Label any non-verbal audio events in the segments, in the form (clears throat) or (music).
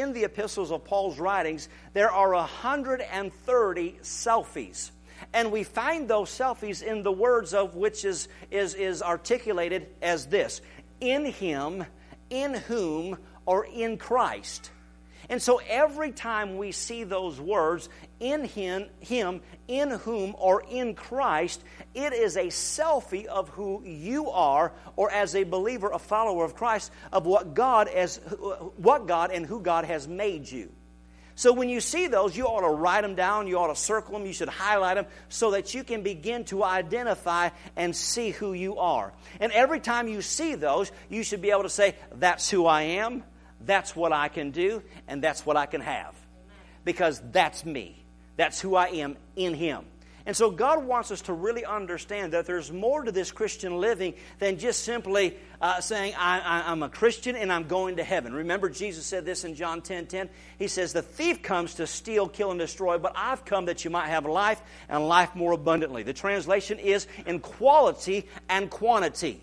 in the epistles of Paul's writings, there are 130 selfies. And we find those selfies in the words of which is, is, is articulated as this in him, in whom, or in Christ. And so every time we see those words, in him, him, in whom, or in Christ, it is a selfie of who you are, or as a believer, a follower of Christ, of what God as what God and who God has made you. So when you see those, you ought to write them down, you ought to circle them, you should highlight them so that you can begin to identify and see who you are. And every time you see those, you should be able to say, That's who I am, that's what I can do, and that's what I can have. Because that's me. That's who I am in Him. And so God wants us to really understand that there's more to this Christian living than just simply uh, saying, I, am a Christian and I'm going to heaven. Remember, Jesus said this in John 10 10. He says, The thief comes to steal, kill, and destroy, but I've come that you might have life and life more abundantly. The translation is in quality and quantity.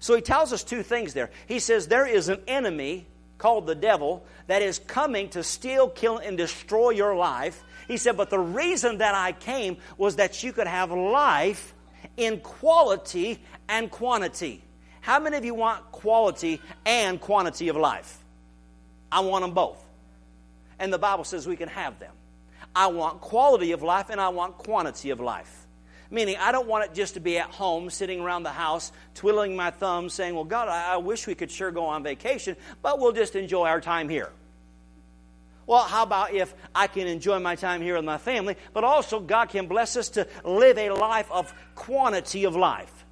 So he tells us two things there. He says, There is an enemy called the devil that is coming to steal, kill, and destroy your life. He said, But the reason that I came was that you could have life in quality and quantity. How many of you want quality and quantity of life? I want them both. And the Bible says we can have them. I want quality of life and I want quantity of life. Meaning, I don't want it just to be at home, sitting around the house, twiddling my thumbs, saying, Well, God, I, I wish we could sure go on vacation, but we'll just enjoy our time here. Well, how about if I can enjoy my time here with my family, but also God can bless us to live a life of quantity of life?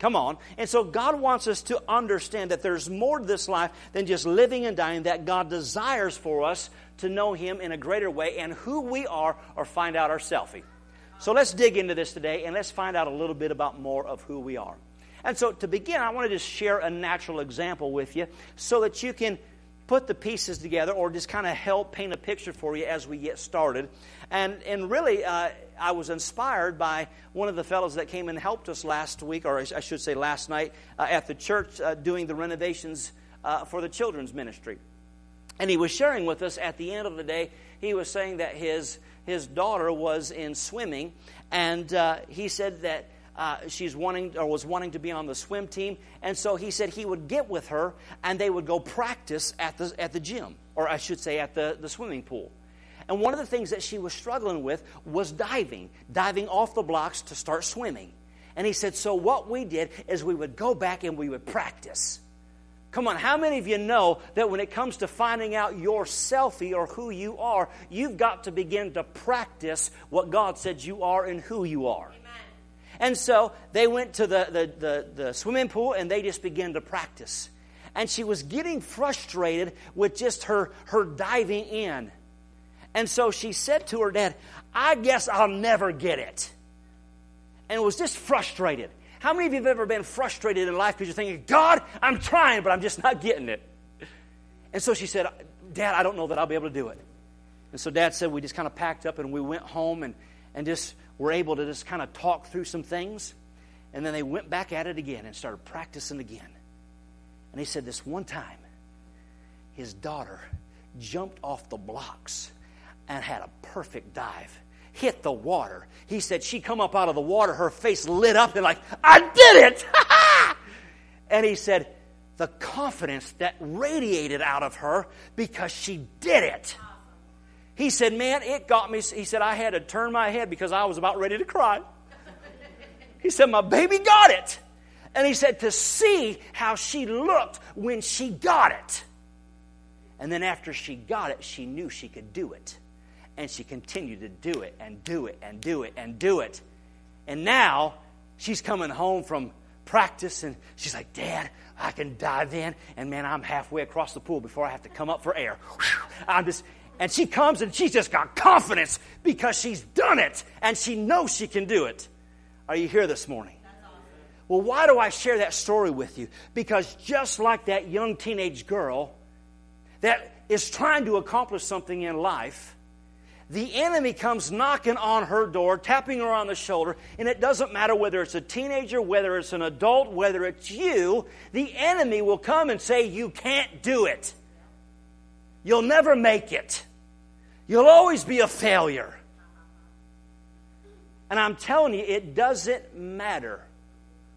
Come on. And so God wants us to understand that there's more to this life than just living and dying, that God desires for us to know Him in a greater way and who we are or find out our selfie. So let's dig into this today and let's find out a little bit about more of who we are. And so to begin, I want to just share a natural example with you so that you can put the pieces together or just kind of help paint a picture for you as we get started. And, and really, uh, I was inspired by one of the fellows that came and helped us last week, or I should say last night, uh, at the church uh, doing the renovations uh, for the children's ministry. And he was sharing with us at the end of the day, he was saying that his, his daughter was in swimming, and uh, he said that uh, she's wanting or was wanting to be on the swim team, and so he said he would get with her and they would go practice at the at the gym, or I should say at the, the swimming pool. And one of the things that she was struggling with was diving, diving off the blocks to start swimming. And he said, so what we did is we would go back and we would practice. Come on, how many of you know that when it comes to finding out your selfie or who you are, you've got to begin to practice what God said you are and who you are? And so they went to the, the, the, the swimming pool and they just began to practice. And she was getting frustrated with just her, her diving in. And so she said to her dad, I guess I'll never get it. And was just frustrated. How many of you have ever been frustrated in life because you're thinking, God, I'm trying, but I'm just not getting it? And so she said, Dad, I don't know that I'll be able to do it. And so dad said, we just kind of packed up and we went home and, and just were able to just kind of talk through some things. And then they went back at it again and started practicing again. And he said this one time, his daughter jumped off the blocks and had a perfect dive. Hit the water. He said she come up out of the water, her face lit up and like, I did it! (laughs) and he said, the confidence that radiated out of her because she did it. He said, Man, it got me. He said, I had to turn my head because I was about ready to cry. (laughs) He said, My baby got it. And he said, To see how she looked when she got it. And then after she got it, she knew she could do it. And she continued to do it and do it and do it and do it. And now she's coming home from practice and she's like, Dad, I can dive in. And man, I'm halfway across the pool before I have to come up for air. I'm just, and she comes and she's just got confidence because she's done it and she knows she can do it. Are you here this morning? Well, why do I share that story with you? Because just like that young teenage girl that is trying to accomplish something in life, the enemy comes knocking on her door, tapping her on the shoulder, and it doesn't matter whether it's a teenager, whether it's an adult, whether it's you, the enemy will come and say, You can't do it. You'll never make it. You'll always be a failure. And I'm telling you, it doesn't matter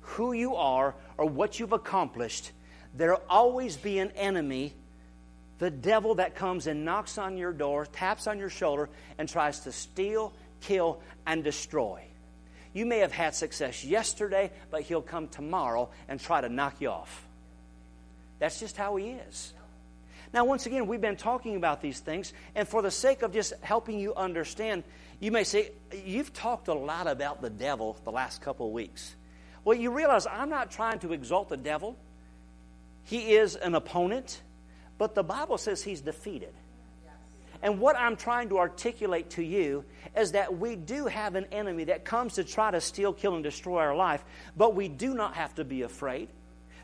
who you are or what you've accomplished, there'll always be an enemy, the devil that comes and knocks on your door, taps on your shoulder, and tries to steal, kill, and destroy. You may have had success yesterday, but he'll come tomorrow and try to knock you off. That's just how he is. Now, once again, we've been talking about these things, and for the sake of just helping you understand, you may say, You've talked a lot about the devil the last couple of weeks. Well, you realize I'm not trying to exalt the devil. He is an opponent, but the Bible says he's defeated. And what I'm trying to articulate to you is that we do have an enemy that comes to try to steal, kill, and destroy our life, but we do not have to be afraid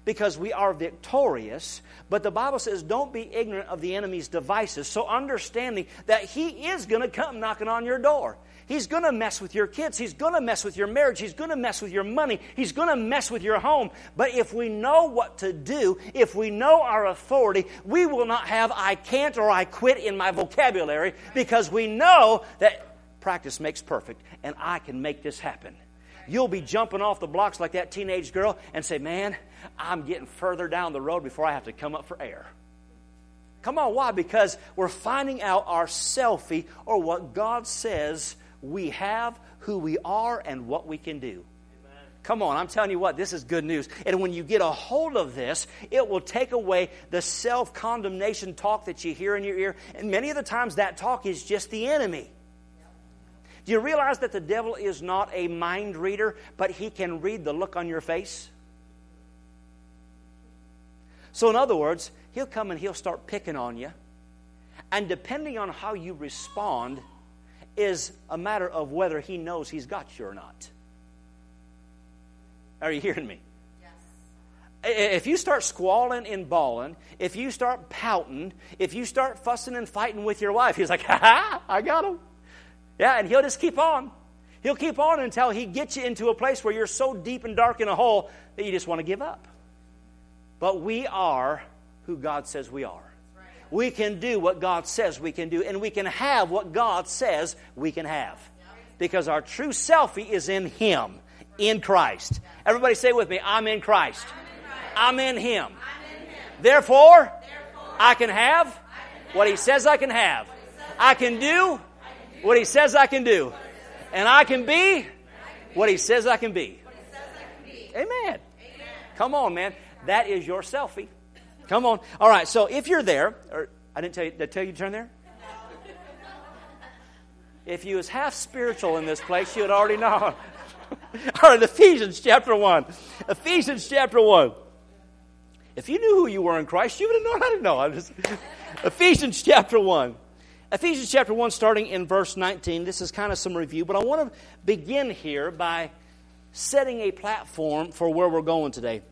because we are victorious. But the Bible says, don't be ignorant of the enemy's devices. So, understanding that he is going to come knocking on your door. He's going to mess with your kids. He's going to mess with your marriage. He's going to mess with your money. He's going to mess with your home. But if we know what to do, if we know our authority, we will not have I can't or I quit in my vocabulary because we know that practice makes perfect and I can make this happen. You'll be jumping off the blocks like that teenage girl and say, Man, I'm getting further down the road before I have to come up for air. Come on, why? Because we're finding out our selfie or what God says we have, who we are, and what we can do. Come on, I'm telling you what, this is good news. And when you get a hold of this, it will take away the self condemnation talk that you hear in your ear. And many of the times, that talk is just the enemy. Do you realize that the devil is not a mind reader, but he can read the look on your face? So, in other words, he'll come and he'll start picking on you. And depending on how you respond, is a matter of whether he knows he's got you or not. Are you hearing me? Yes. If you start squalling and bawling, if you start pouting, if you start fussing and fighting with your wife, he's like, ha ha, I got him. Yeah, and he'll just keep on. He'll keep on until he gets you into a place where you're so deep and dark in a hole that you just want to give up. But we are who God says we are we can do what God says we can do, and we can have what God says we can have. Because our true selfie is in Him, in Christ. Everybody say with me, I'm in Christ. I'm in Him. Therefore, I can have what He says I can have. I can do what He says I can do. And I can be what He says I can be. Amen. Come on, man. That is your selfie. Come on. All right, so if you're there, or I didn't tell you, did I tell you to turn there? If you was half spiritual in this place, you would already know. (laughs) All right, Ephesians chapter 1. Ephesians chapter 1. If you knew who you were in Christ, you would have known how to know. I'm just, (laughs) Ephesians chapter 1. Ephesians chapter 1, starting in verse 19. This is kind of some review, but I want to begin here by setting a platform for where we're going today.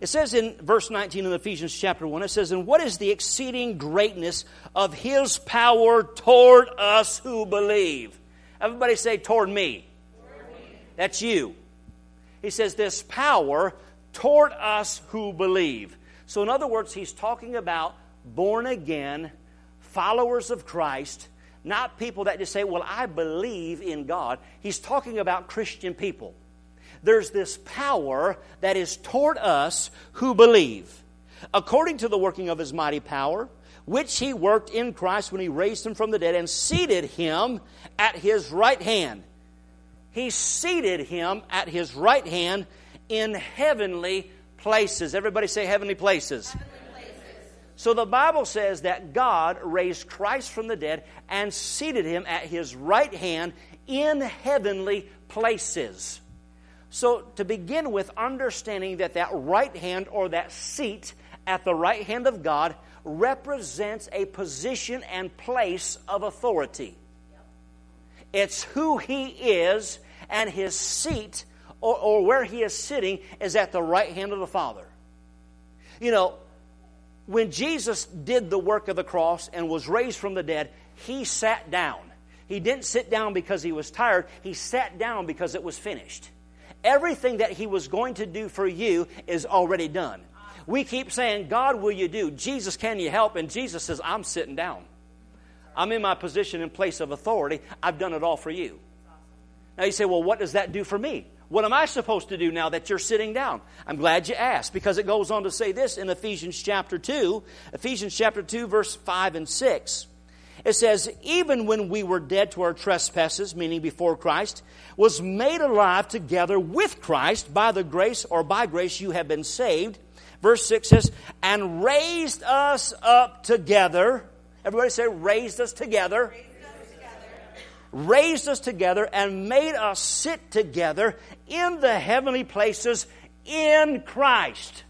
It says in verse 19 of Ephesians chapter 1, it says, And what is the exceeding greatness of his power toward us who believe? Everybody say, Toward me. That's you. He says, This power toward us who believe. So, in other words, he's talking about born again, followers of Christ, not people that just say, Well, I believe in God. He's talking about Christian people there's this power that is toward us who believe. According to the working of his mighty power, which he worked in Christ when he raised him from the dead and seated him at his right hand. He seated him at his right hand in heavenly places. Everybody say heavenly places. Heavenly places. So the Bible says that God raised Christ from the dead and seated him at his right hand in heavenly places. So, to begin with, understanding that that right hand or that seat at the right hand of God represents a position and place of authority. It's who He is, and His seat or, or where He is sitting is at the right hand of the Father. You know, when Jesus did the work of the cross and was raised from the dead, He sat down. He didn't sit down because He was tired, He sat down because it was finished everything that He was going to do for you is already done. We keep saying, God, will you do? Jesus, can you help? And Jesus says, I'm sitting down. I'm in my position in place of authority. I've done it all for you. Now you say, well, what does that do for me? What am I supposed to do now that you're sitting down? I'm glad you asked because it goes on to say this in Ephesians chapter 2, Ephesians chapter 2, verse 5 and 6. It says, Even when we were dead to our trespasses, meaning before Christ, was made alive together with Christ by the grace or by grace you have been saved. Verse 6 says, And raised us up together. Everybody say, raised us together raised us together and made us sit together in the heavenly places in Christ.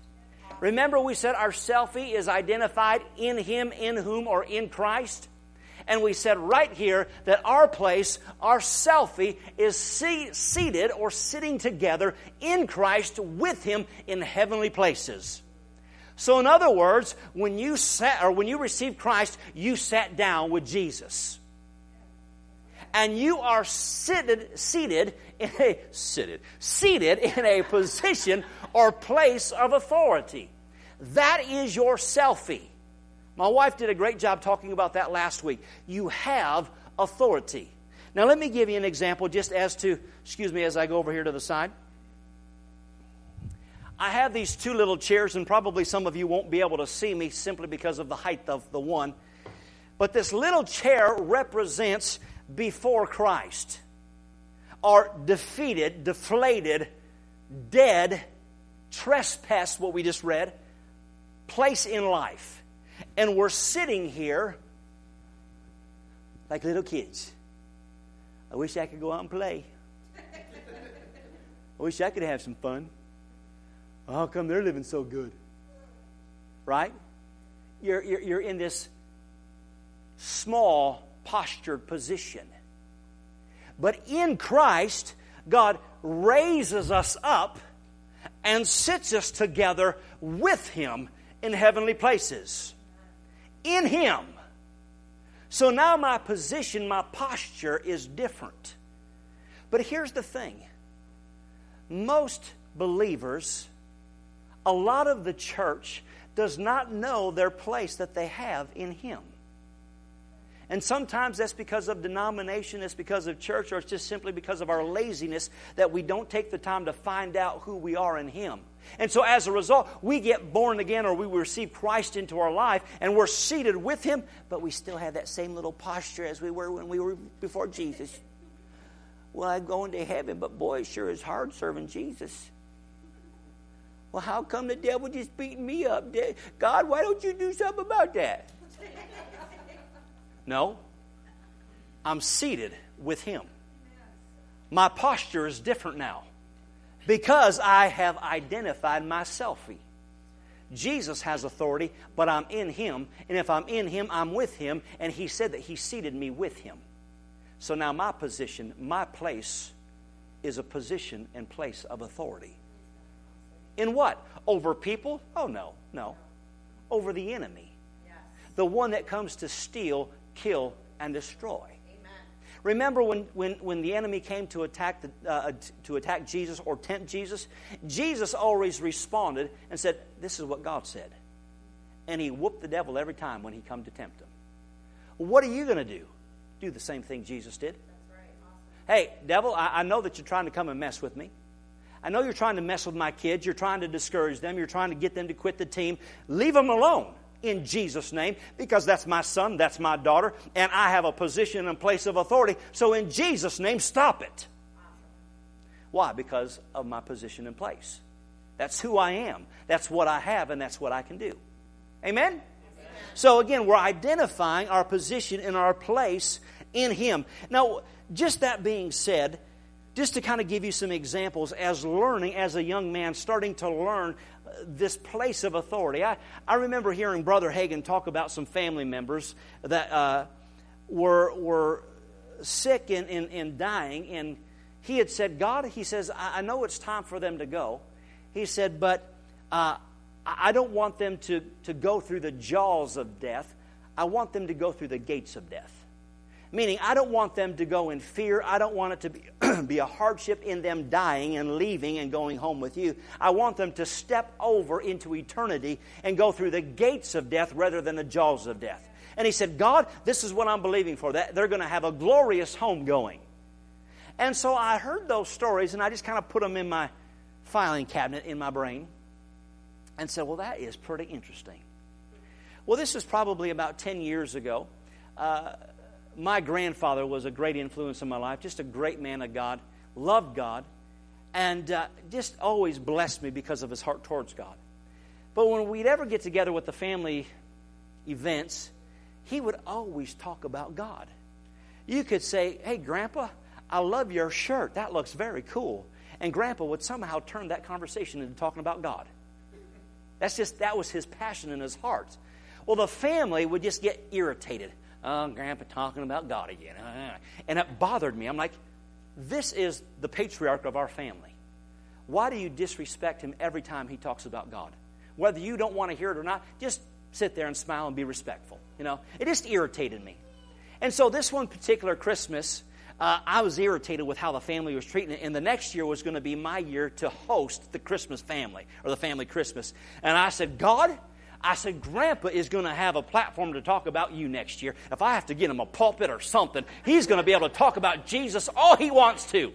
Remember, we said our selfie is identified in Him, in whom, or in Christ? And we said right here that our place, our selfie, is seated or sitting together in Christ with Him in heavenly places. So, in other words, when you sat or when you received Christ, you sat down with Jesus and you are seated, seated in a seated, seated in a position or place of authority. That is your selfie. My wife did a great job talking about that last week. You have authority. Now, let me give you an example just as to, excuse me, as I go over here to the side. I have these two little chairs, and probably some of you won't be able to see me simply because of the height of the one. But this little chair represents before Christ are defeated, deflated, dead, trespass, what we just read, place in life. And we're sitting here like little kids. I wish I could go out and play. I wish I could have some fun. How come they're living so good? Right? You're, you're, you're in this small postured position. But in Christ, God raises us up and sits us together with Him in heavenly places. In Him. So now my position, my posture is different. But here's the thing most believers, a lot of the church, does not know their place that they have in Him. And sometimes that's because of denomination, it's because of church, or it's just simply because of our laziness that we don't take the time to find out who we are in Him. And so as a result, we get born again or we receive Christ into our life and we're seated with Him, but we still have that same little posture as we were when we were before Jesus. Well, I'm going to heaven, but boy, it sure is hard serving Jesus. Well, how come the devil just beating me up? God, why don't you do something about that? No. I'm seated with Him. My posture is different now because I have identified my selfie. Jesus has authority, but I'm in Him. And if I'm in Him, I'm with Him. And He said that He seated me with Him. So now my position, my place, is a position and place of authority. In what? Over people? Oh, no, no. Over the enemy. Yes. The one that comes to steal, kill, and destroy. Remember when, when, when the enemy came to attack, the, uh, to attack Jesus or tempt Jesus? Jesus always responded and said, This is what God said. And he whooped the devil every time when he come to tempt him. What are you going to do? Do the same thing Jesus did. Hey, devil, I, I know that you're trying to come and mess with me. I know you're trying to mess with my kids. You're trying to discourage them. You're trying to get them to quit the team. Leave them alone in Jesus' name because that's my son, that's my daughter, and I have a position and place of authority. So, in Jesus' name, stop it. Why? Because of my position and place. That's who I am. That's what I have, and that's what I can do. Amen? Amen? So, again, we're identifying our position and our place in Him. Now, just that being said, just to kind of give you some examples as learning as a young man, starting to learn this place of authority. I, I remember hearing Brother Hagin talk about some family members that uh, were, were sick and, and, and dying, and he had said, God, he says, I, I know it's time for them to go. He said, but uh, I don't want them to, to go through the jaws of death. I want them to go through the gates of death. Meaning, I don't want them to go in fear. I don't want it to be, (clears throat) be a hardship in them dying and leaving and going home with you. I want them to step over into eternity and go through the gates of death rather than the jaws of death. And he said, God, this is what I'm believing for. That they're going to have a glorious home going. And so I heard those stories and I just kind of put them in my filing cabinet in my brain and said, Well, that is pretty interesting. Well, this was probably about 10 years ago. Uh, my grandfather was a great influence in my life, just a great man of God, loved God, and uh, just always blessed me because of his heart towards God. But when we'd ever get together with the family events, he would always talk about God. You could say, Hey, Grandpa, I love your shirt. That looks very cool. And Grandpa would somehow turn that conversation into talking about God. That's just, that was his passion in his heart. Well, the family would just get irritated. Oh, Grandpa talking about God again. And it bothered me. I'm like, this is the patriarch of our family. Why do you disrespect him every time he talks about God? Whether you don't want to hear it or not, just sit there and smile and be respectful. You know, it just irritated me. And so this one particular Christmas, uh, I was irritated with how the family was treating it. And the next year was going to be my year to host the Christmas family or the family Christmas. And I said, God, I said, Grandpa is going to have a platform to talk about you next year. If I have to get him a pulpit or something, he's going to be able to talk about Jesus all he wants to.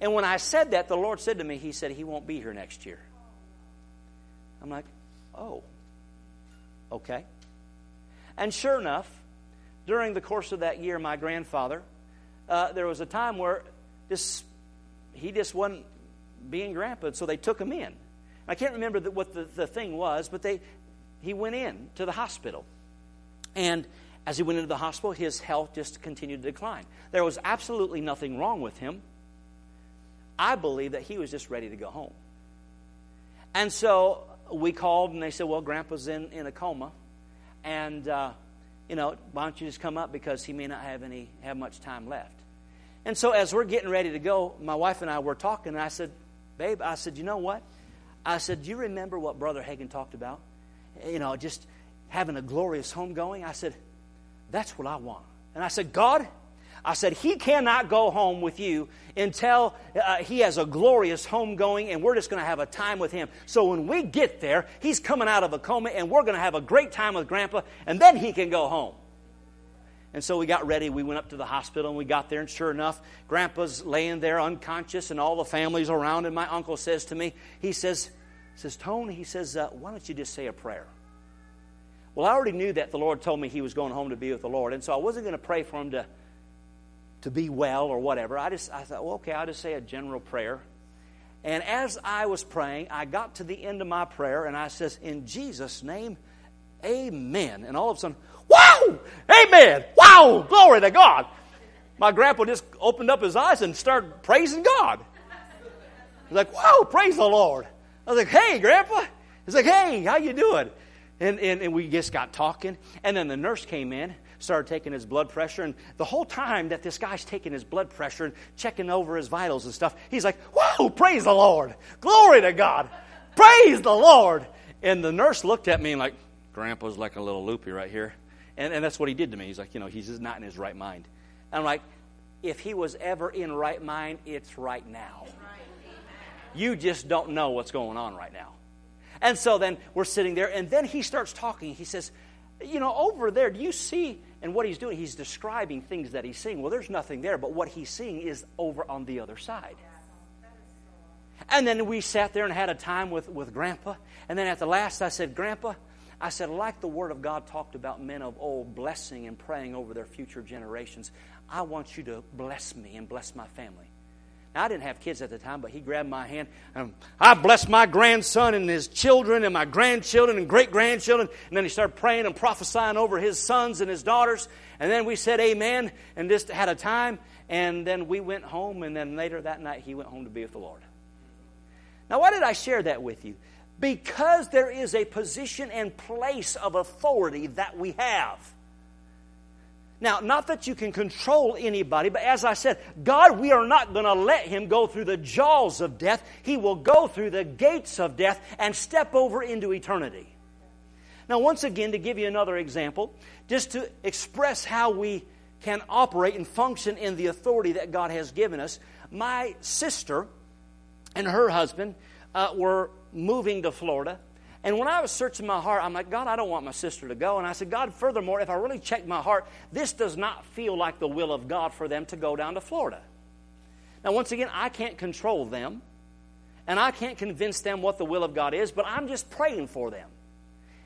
And when I said that, the Lord said to me, He said, He won't be here next year. I'm like, Oh, okay. And sure enough, during the course of that year, my grandfather, uh, there was a time where this, he just wasn't being grandpa, so they took him in. I can't remember the, what the, the thing was, but they, he went in to the hospital. And as he went into the hospital, his health just continued to decline. There was absolutely nothing wrong with him. I believe that he was just ready to go home. And so we called and they said, Well, Grandpa's in, in a coma. And, uh, you know, why don't you just come up because he may not have any have much time left. And so as we're getting ready to go, my wife and I were talking, and I said, Babe, I said, you know what? I said, Do you remember what Brother Hagin talked about? You know, just having a glorious home going. I said, That's what I want. And I said, God, I said, He cannot go home with you until uh, He has a glorious home going, and we're just going to have a time with Him. So when we get there, He's coming out of a coma, and we're going to have a great time with Grandpa, and then He can go home. And so we got ready. We went up to the hospital and we got there, and sure enough, Grandpa's laying there unconscious, and all the family's around. And my uncle says to me, he says, says Tone, he says, uh, why don't you just say a prayer? Well, I already knew that the Lord told me he was going home to be with the Lord, and so I wasn't going to pray for him to, to be well or whatever. I just I thought, well, okay, I'll just say a general prayer. And as I was praying, I got to the end of my prayer, and I says, in Jesus' name, Amen. And all of a sudden, wow! Amen! Wow! Glory to God! My grandpa just opened up his eyes and started praising God. He's like, wow, praise the Lord. I was like, hey, grandpa. He's like, hey, how you doing? And, and, and we just got talking. And then the nurse came in, started taking his blood pressure. And the whole time that this guy's taking his blood pressure and checking over his vitals and stuff, he's like, wow, praise the Lord. Glory to God. Praise the Lord. And the nurse looked at me and like, Grandpa's like a little loopy right here. And, and that's what he did to me. He's like, you know, he's just not in his right mind. And I'm like, if he was ever in right mind, it's right now. You just don't know what's going on right now. And so then we're sitting there, and then he starts talking. He says, You know, over there, do you see? And what he's doing, he's describing things that he's seeing. Well, there's nothing there, but what he's seeing is over on the other side. And then we sat there and had a time with, with Grandpa. And then at the last, I said, Grandpa, I said, like the Word of God talked about men of old blessing and praying over their future generations, I want you to bless me and bless my family. Now, I didn't have kids at the time, but he grabbed my hand. And I blessed my grandson and his children and my grandchildren and great grandchildren. And then he started praying and prophesying over his sons and his daughters. And then we said amen and just had a time. And then we went home. And then later that night, he went home to be with the Lord. Now, why did I share that with you? Because there is a position and place of authority that we have. Now, not that you can control anybody, but as I said, God, we are not going to let him go through the jaws of death. He will go through the gates of death and step over into eternity. Now, once again, to give you another example, just to express how we can operate and function in the authority that God has given us. My sister and her husband uh, were moving to Florida. And when I was searching my heart, I'm like, God, I don't want my sister to go. And I said, God, furthermore, if I really check my heart, this does not feel like the will of God for them to go down to Florida. Now, once again, I can't control them, and I can't convince them what the will of God is, but I'm just praying for them.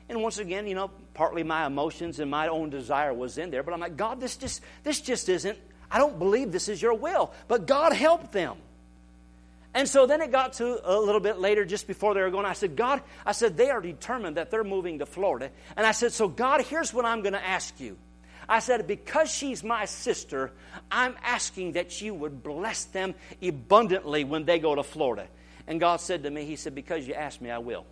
And once again, you know, partly my emotions and my own desire was in there, but I'm like, God, this just this just isn't I don't believe this is your will. But God help them. And so then it got to a little bit later, just before they were going. I said, God, I said, they are determined that they're moving to Florida. And I said, So, God, here's what I'm going to ask you. I said, Because she's my sister, I'm asking that you would bless them abundantly when they go to Florida. And God said to me, He said, Because you asked me, I will.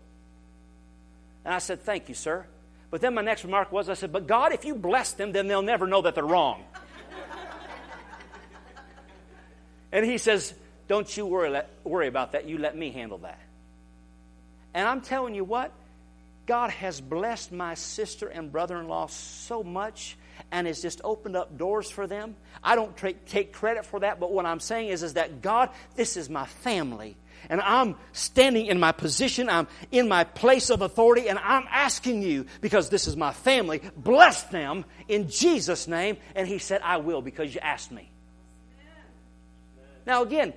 And I said, Thank you, sir. But then my next remark was, I said, But God, if you bless them, then they'll never know that they're wrong. (laughs) and he says, don't you worry, let, worry about that. You let me handle that. And I'm telling you what, God has blessed my sister and brother in law so much and has just opened up doors for them. I don't tra- take credit for that, but what I'm saying is, is that God, this is my family. And I'm standing in my position, I'm in my place of authority, and I'm asking you, because this is my family, bless them in Jesus' name. And He said, I will, because you asked me. Now, again,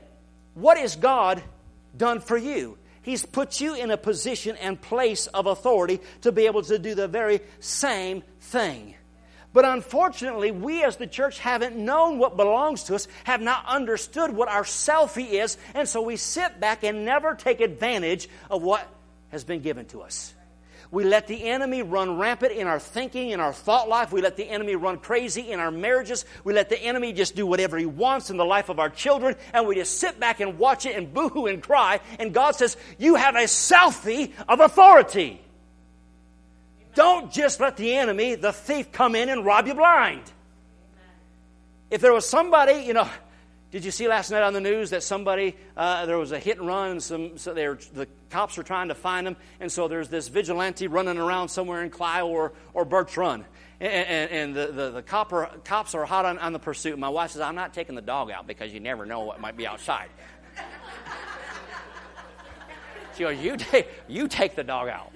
what has God done for you? He's put you in a position and place of authority to be able to do the very same thing. But unfortunately, we as the church haven't known what belongs to us, have not understood what our selfie is, and so we sit back and never take advantage of what has been given to us. We let the enemy run rampant in our thinking, in our thought life. We let the enemy run crazy in our marriages. We let the enemy just do whatever he wants in the life of our children. And we just sit back and watch it and boohoo and cry. And God says, You have a selfie of authority. Don't just let the enemy, the thief, come in and rob you blind. If there was somebody, you know, did you see last night on the news that somebody, uh, there was a hit and run, and some, so the cops were trying to find them, and so there's this vigilante running around somewhere in Clio or, or Birch Run. And, and, and the, the, the copper, cops are hot on, on the pursuit. My wife says, I'm not taking the dog out because you never know what might be outside. (laughs) she goes, you take, you take the dog out.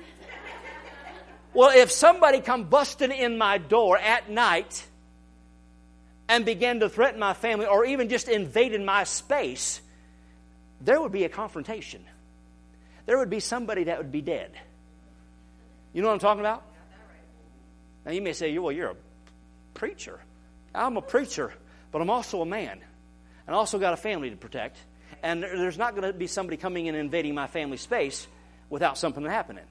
Well, if somebody come busting in my door at night and began to threaten my family or even just invaded my space, there would be a confrontation. There would be somebody that would be dead. You know what I'm talking about? Now you may say, well, you're a preacher. I'm a preacher, but I'm also a man. And I also got a family to protect. And there's not going to be somebody coming in and invading my family space without something happening.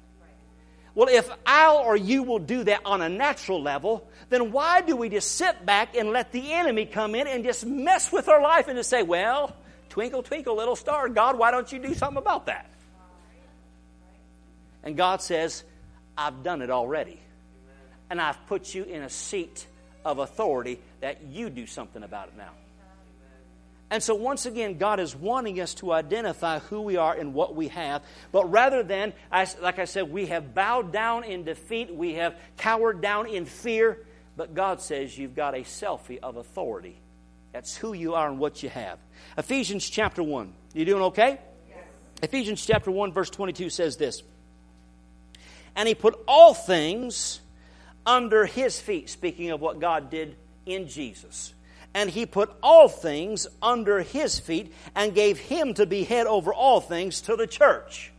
Well, if I'll or you will do that on a natural level, then why do we just sit back and let the enemy come in and just mess with our life and just say, well, twinkle, twinkle, little star, God, why don't you do something about that? And God says, I've done it already. And I've put you in a seat of authority that you do something about it now. And so, once again, God is wanting us to identify who we are and what we have. But rather than, like I said, we have bowed down in defeat, we have cowered down in fear. But God says you've got a selfie of authority. That's who you are and what you have. Ephesians chapter 1. You doing okay? Yes. Ephesians chapter 1, verse 22 says this And he put all things under his feet, speaking of what God did in Jesus and he put all things under his feet and gave him to be head over all things to the church.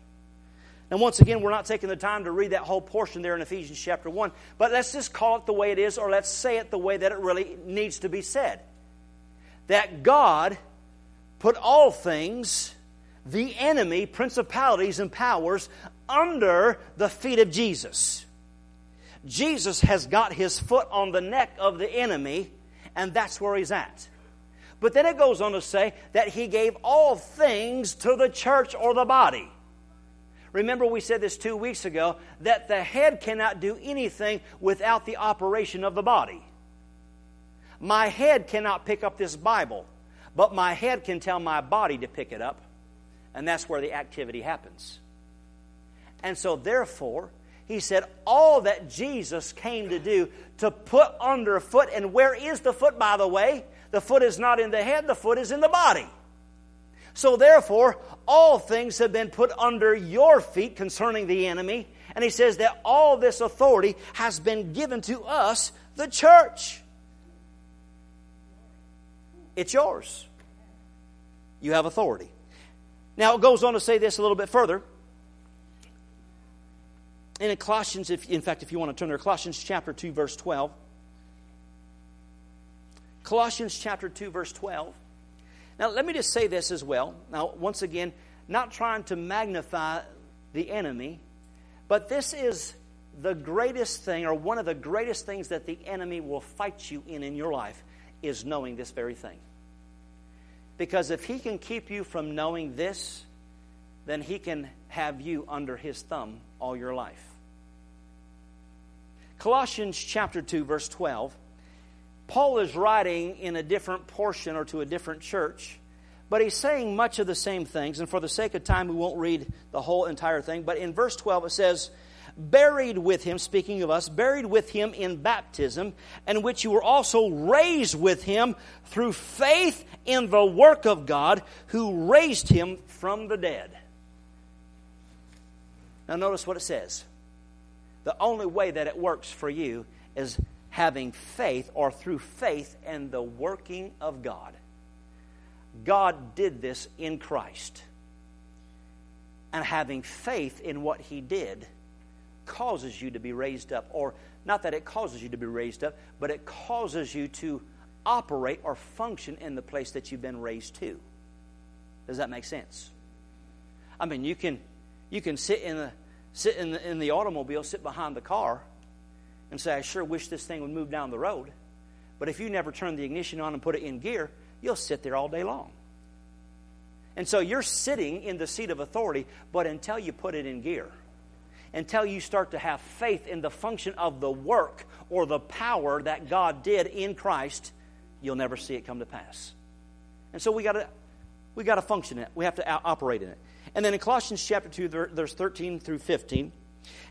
And once again, we're not taking the time to read that whole portion there in Ephesians chapter 1, but let's just call it the way it is, or let's say it the way that it really needs to be said. That God put all things, the enemy, principalities, and powers, under the feet of Jesus. Jesus has got his foot on the neck of the enemy and that's where he's at. But then it goes on to say that he gave all things to the church or the body. Remember, we said this two weeks ago that the head cannot do anything without the operation of the body. My head cannot pick up this Bible, but my head can tell my body to pick it up, and that's where the activity happens. And so, therefore, He said, all that Jesus came to do to put under foot. And where is the foot, by the way? The foot is not in the head, the foot is in the body. So therefore, all things have been put under your feet concerning the enemy. And he says that all this authority has been given to us, the church. It's yours. You have authority. Now it goes on to say this a little bit further. And in Colossians, if, in fact, if you want to turn there, Colossians chapter 2, verse 12. Colossians chapter 2, verse 12. Now, let me just say this as well. Now, once again, not trying to magnify the enemy, but this is the greatest thing, or one of the greatest things that the enemy will fight you in in your life, is knowing this very thing. Because if he can keep you from knowing this, then he can have you under his thumb all your life. Colossians chapter 2, verse 12. Paul is writing in a different portion or to a different church, but he's saying much of the same things. And for the sake of time, we won't read the whole entire thing. But in verse 12, it says, Buried with him, speaking of us, buried with him in baptism, and which you were also raised with him through faith in the work of God who raised him from the dead. Now, notice what it says. The only way that it works for you is having faith or through faith in the working of God. God did this in Christ. And having faith in what He did causes you to be raised up. Or, not that it causes you to be raised up, but it causes you to operate or function in the place that you've been raised to. Does that make sense? I mean, you can, you can sit in the sit in the, in the automobile, sit behind the car, and say, I sure wish this thing would move down the road. But if you never turn the ignition on and put it in gear, you'll sit there all day long. And so you're sitting in the seat of authority, but until you put it in gear, until you start to have faith in the function of the work or the power that God did in Christ, you'll never see it come to pass. And so we got to we got to function in it. We have to operate in it. And then in Colossians chapter 2, verse 13 through 15,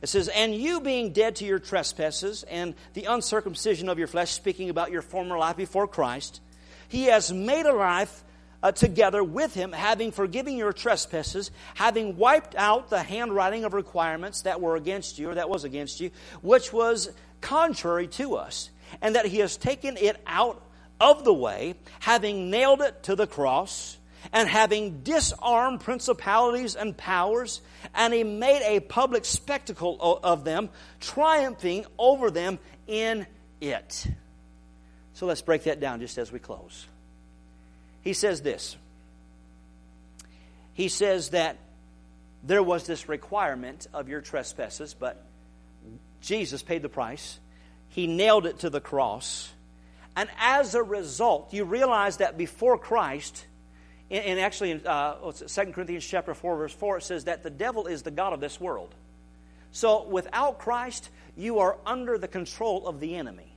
it says, And you being dead to your trespasses and the uncircumcision of your flesh, speaking about your former life before Christ, he has made alive uh, together with him, having forgiven your trespasses, having wiped out the handwriting of requirements that were against you, or that was against you, which was contrary to us, and that he has taken it out of the way, having nailed it to the cross and having disarmed principalities and powers, and he made a public spectacle of them, triumphing over them in it. So let's break that down just as we close. He says this. He says that there was this requirement of your trespasses, but Jesus paid the price. He nailed it to the cross. And as a result, you realize that before Christ, and actually in uh, 2 Corinthians chapter 4, verse 4, it says that the devil is the God of this world. So without Christ, you are under the control of the enemy.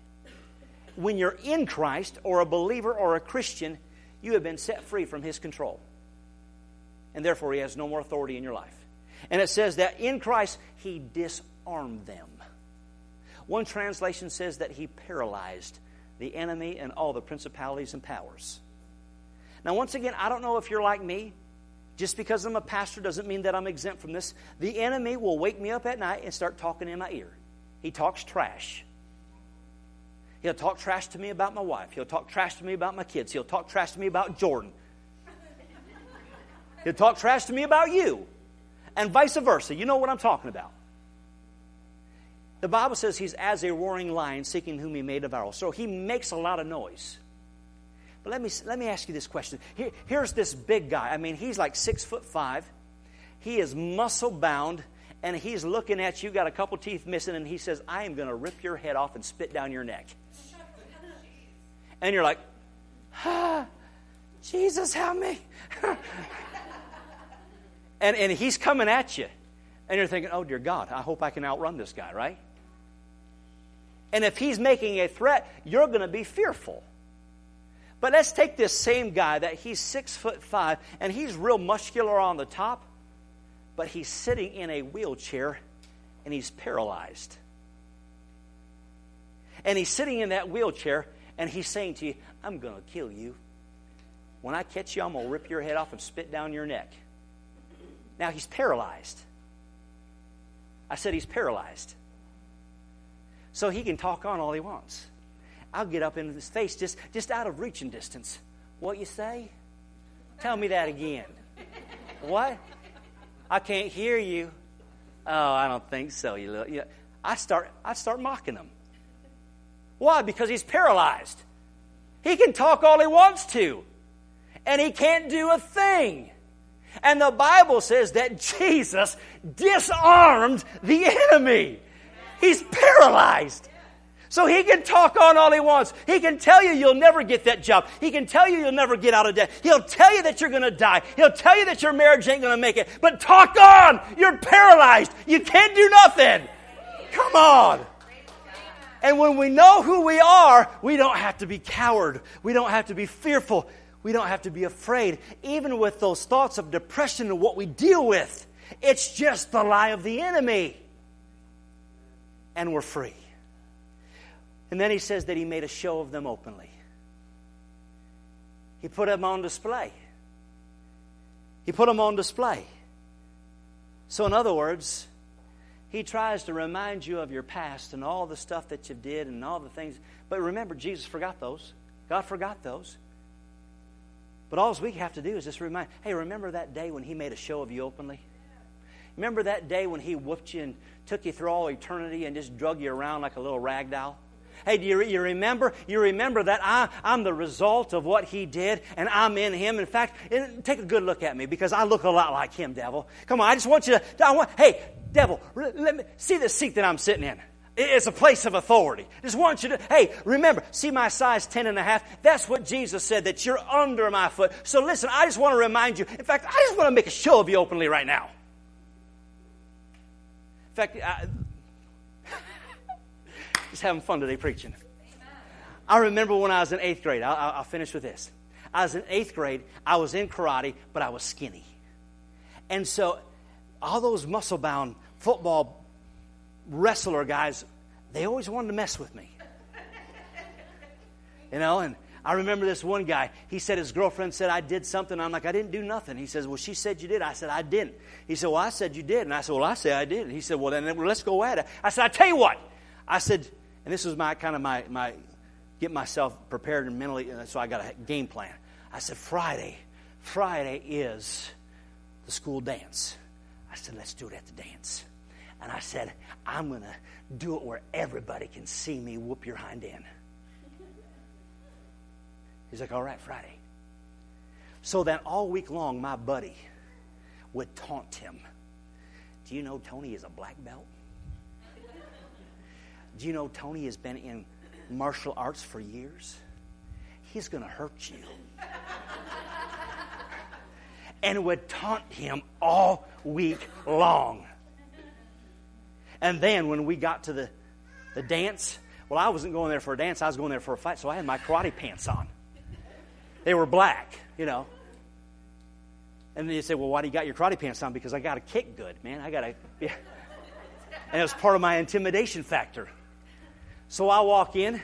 When you're in Christ, or a believer or a Christian, you have been set free from his control. And therefore, he has no more authority in your life. And it says that in Christ, he disarmed them. One translation says that he paralyzed the enemy and all the principalities and powers. Now, once again, I don't know if you're like me. Just because I'm a pastor doesn't mean that I'm exempt from this. The enemy will wake me up at night and start talking in my ear. He talks trash. He'll talk trash to me about my wife. He'll talk trash to me about my kids. He'll talk trash to me about Jordan. He'll talk trash to me about you. And vice versa. You know what I'm talking about. The Bible says he's as a roaring lion seeking whom he may devour. So he makes a lot of noise. But let me, let me ask you this question. Here, here's this big guy. I mean, he's like six foot five. He is muscle bound, and he's looking at you, got a couple teeth missing, and he says, I am going to rip your head off and spit down your neck. And you're like, ah, Jesus, help me. (laughs) and, and he's coming at you. And you're thinking, oh, dear God, I hope I can outrun this guy, right? And if he's making a threat, you're going to be fearful. But let's take this same guy that he's six foot five and he's real muscular on the top, but he's sitting in a wheelchair and he's paralyzed. And he's sitting in that wheelchair and he's saying to you, I'm going to kill you. When I catch you, I'm going to rip your head off and spit down your neck. Now he's paralyzed. I said he's paralyzed. So he can talk on all he wants. I'll get up into his face just, just out of reaching distance. What you say? Tell me that again. what? I can't hear you. Oh, I don't think so. You, little, I start I start mocking him. Why? Because he's paralyzed. He can talk all he wants to, and he can't do a thing. And the Bible says that Jesus disarmed the enemy. He's paralyzed. So he can talk on all he wants. He can tell you you'll never get that job. He can tell you you'll never get out of debt. He'll tell you that you're going to die. He'll tell you that your marriage ain't going to make it. But talk on! You're paralyzed. You can't do nothing. Come on. And when we know who we are, we don't have to be coward. We don't have to be fearful. We don't have to be afraid. Even with those thoughts of depression and what we deal with, it's just the lie of the enemy. And we're free. And then he says that he made a show of them openly. He put them on display. He put them on display. So, in other words, he tries to remind you of your past and all the stuff that you did and all the things. But remember, Jesus forgot those. God forgot those. But all we have to do is just remind hey, remember that day when he made a show of you openly? Remember that day when he whooped you and took you through all eternity and just drug you around like a little rag doll? Hey, do you, you remember? You remember that I, I'm the result of what he did and I'm in him. In fact, take a good look at me because I look a lot like him, devil. Come on, I just want you to, I want, hey, devil, let me see the seat that I'm sitting in. It's a place of authority. Just want you to, hey, remember, see my size 10 and a half? That's what Jesus said, that you're under my foot. So listen, I just want to remind you. In fact, I just want to make a show of you openly right now. In fact, I, having fun today preaching. I remember when I was in eighth grade. I'll, I'll finish with this. I was in eighth grade. I was in karate, but I was skinny. And so all those muscle bound football wrestler guys, they always wanted to mess with me. (laughs) You know, and I remember this one guy. He said his girlfriend said I did something. I'm like, I didn't do nothing. He says, Well, she said you did. I said, I didn't. He said, Well, I said you did. And I said, Well, I say I did. And he said, Well, then let's go at it. I said, I tell you what. I said, and this was my kind of my, my get myself prepared and mentally, uh, so I got a game plan. I said, Friday, Friday is the school dance. I said, let's do it at the dance. And I said, I'm going to do it where everybody can see me whoop your hind end. He's like, all right, Friday. So then all week long, my buddy would taunt him. Do you know Tony is a black belt? Do you know Tony has been in martial arts for years? He's going to hurt you. and would taunt him all week long. And then when we got to the, the dance, well, I wasn't going there for a dance, I was going there for a fight, so I had my karate pants on. They were black, you know. And then you say, well, why do you got your karate pants on? Because I got to kick good, man. I got to. Yeah. And it was part of my intimidation factor. So I walk in.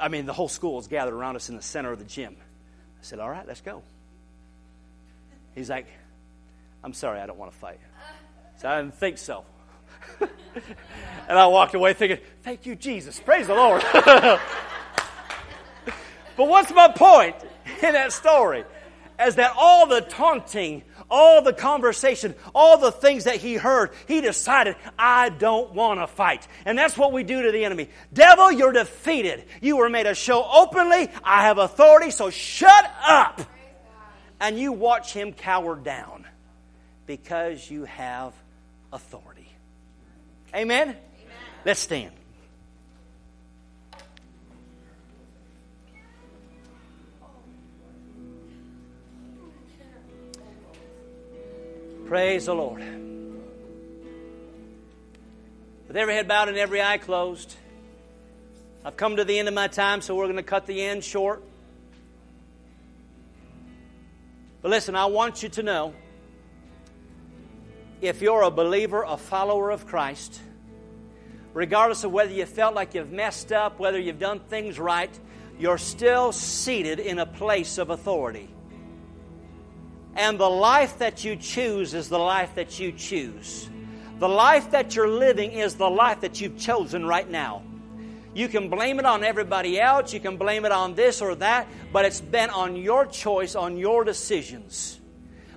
I mean, the whole school is gathered around us in the center of the gym. I said, All right, let's go. He's like, I'm sorry, I don't want to fight. So I didn't think so. (laughs) and I walked away thinking, Thank you, Jesus. Praise the Lord. (laughs) but what's my point in that story? Is that all the taunting all the conversation, all the things that he heard, he decided, I don't want to fight. And that's what we do to the enemy. Devil, you're defeated. You were made a show openly. I have authority, so shut up. And you watch him cower down because you have authority. Amen? Amen. Let's stand. Praise the Lord. With every head bowed and every eye closed, I've come to the end of my time, so we're going to cut the end short. But listen, I want you to know if you're a believer, a follower of Christ, regardless of whether you felt like you've messed up, whether you've done things right, you're still seated in a place of authority. And the life that you choose is the life that you choose. The life that you're living is the life that you've chosen right now. You can blame it on everybody else, you can blame it on this or that, but it's been on your choice, on your decisions,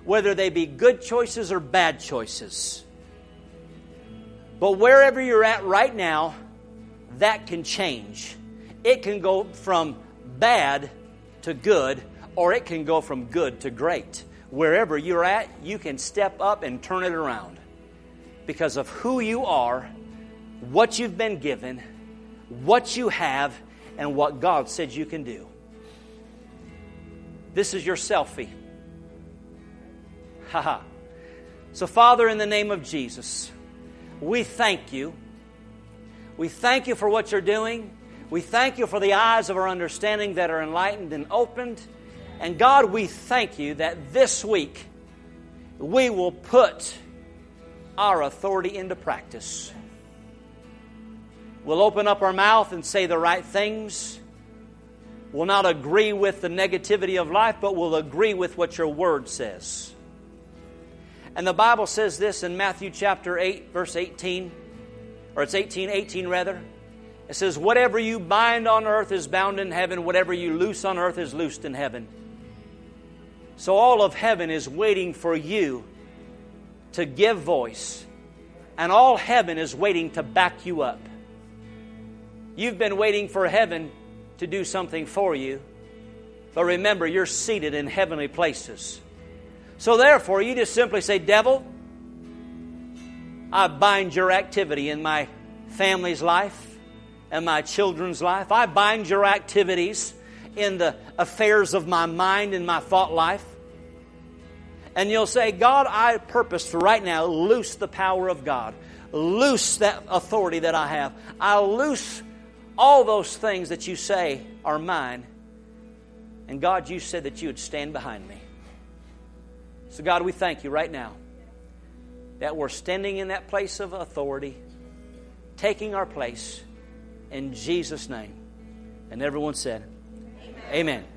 whether they be good choices or bad choices. But wherever you're at right now, that can change. It can go from bad to good, or it can go from good to great. Wherever you're at, you can step up and turn it around because of who you are, what you've been given, what you have, and what God said you can do. This is your selfie. Haha. so, Father, in the name of Jesus, we thank you. We thank you for what you're doing. We thank you for the eyes of our understanding that are enlightened and opened. And God, we thank you that this week we will put our authority into practice. We'll open up our mouth and say the right things. We'll not agree with the negativity of life, but we'll agree with what your word says. And the Bible says this in Matthew chapter 8, verse 18, or it's 18, 18 rather. It says, Whatever you bind on earth is bound in heaven, whatever you loose on earth is loosed in heaven. So all of heaven is waiting for you to give voice, and all heaven is waiting to back you up. You've been waiting for heaven to do something for you, but remember, you're seated in heavenly places. So therefore, you just simply say, Devil, I bind your activity in my family's life and my children's life. I bind your activities in the affairs of my mind and my thought life. And you'll say, God, I purpose to right now loose the power of God. Loose that authority that I have. I loose all those things that you say are mine. And God, you said that you would stand behind me. So, God, we thank you right now that we're standing in that place of authority, taking our place in Jesus' name. And everyone said, Amen. Amen.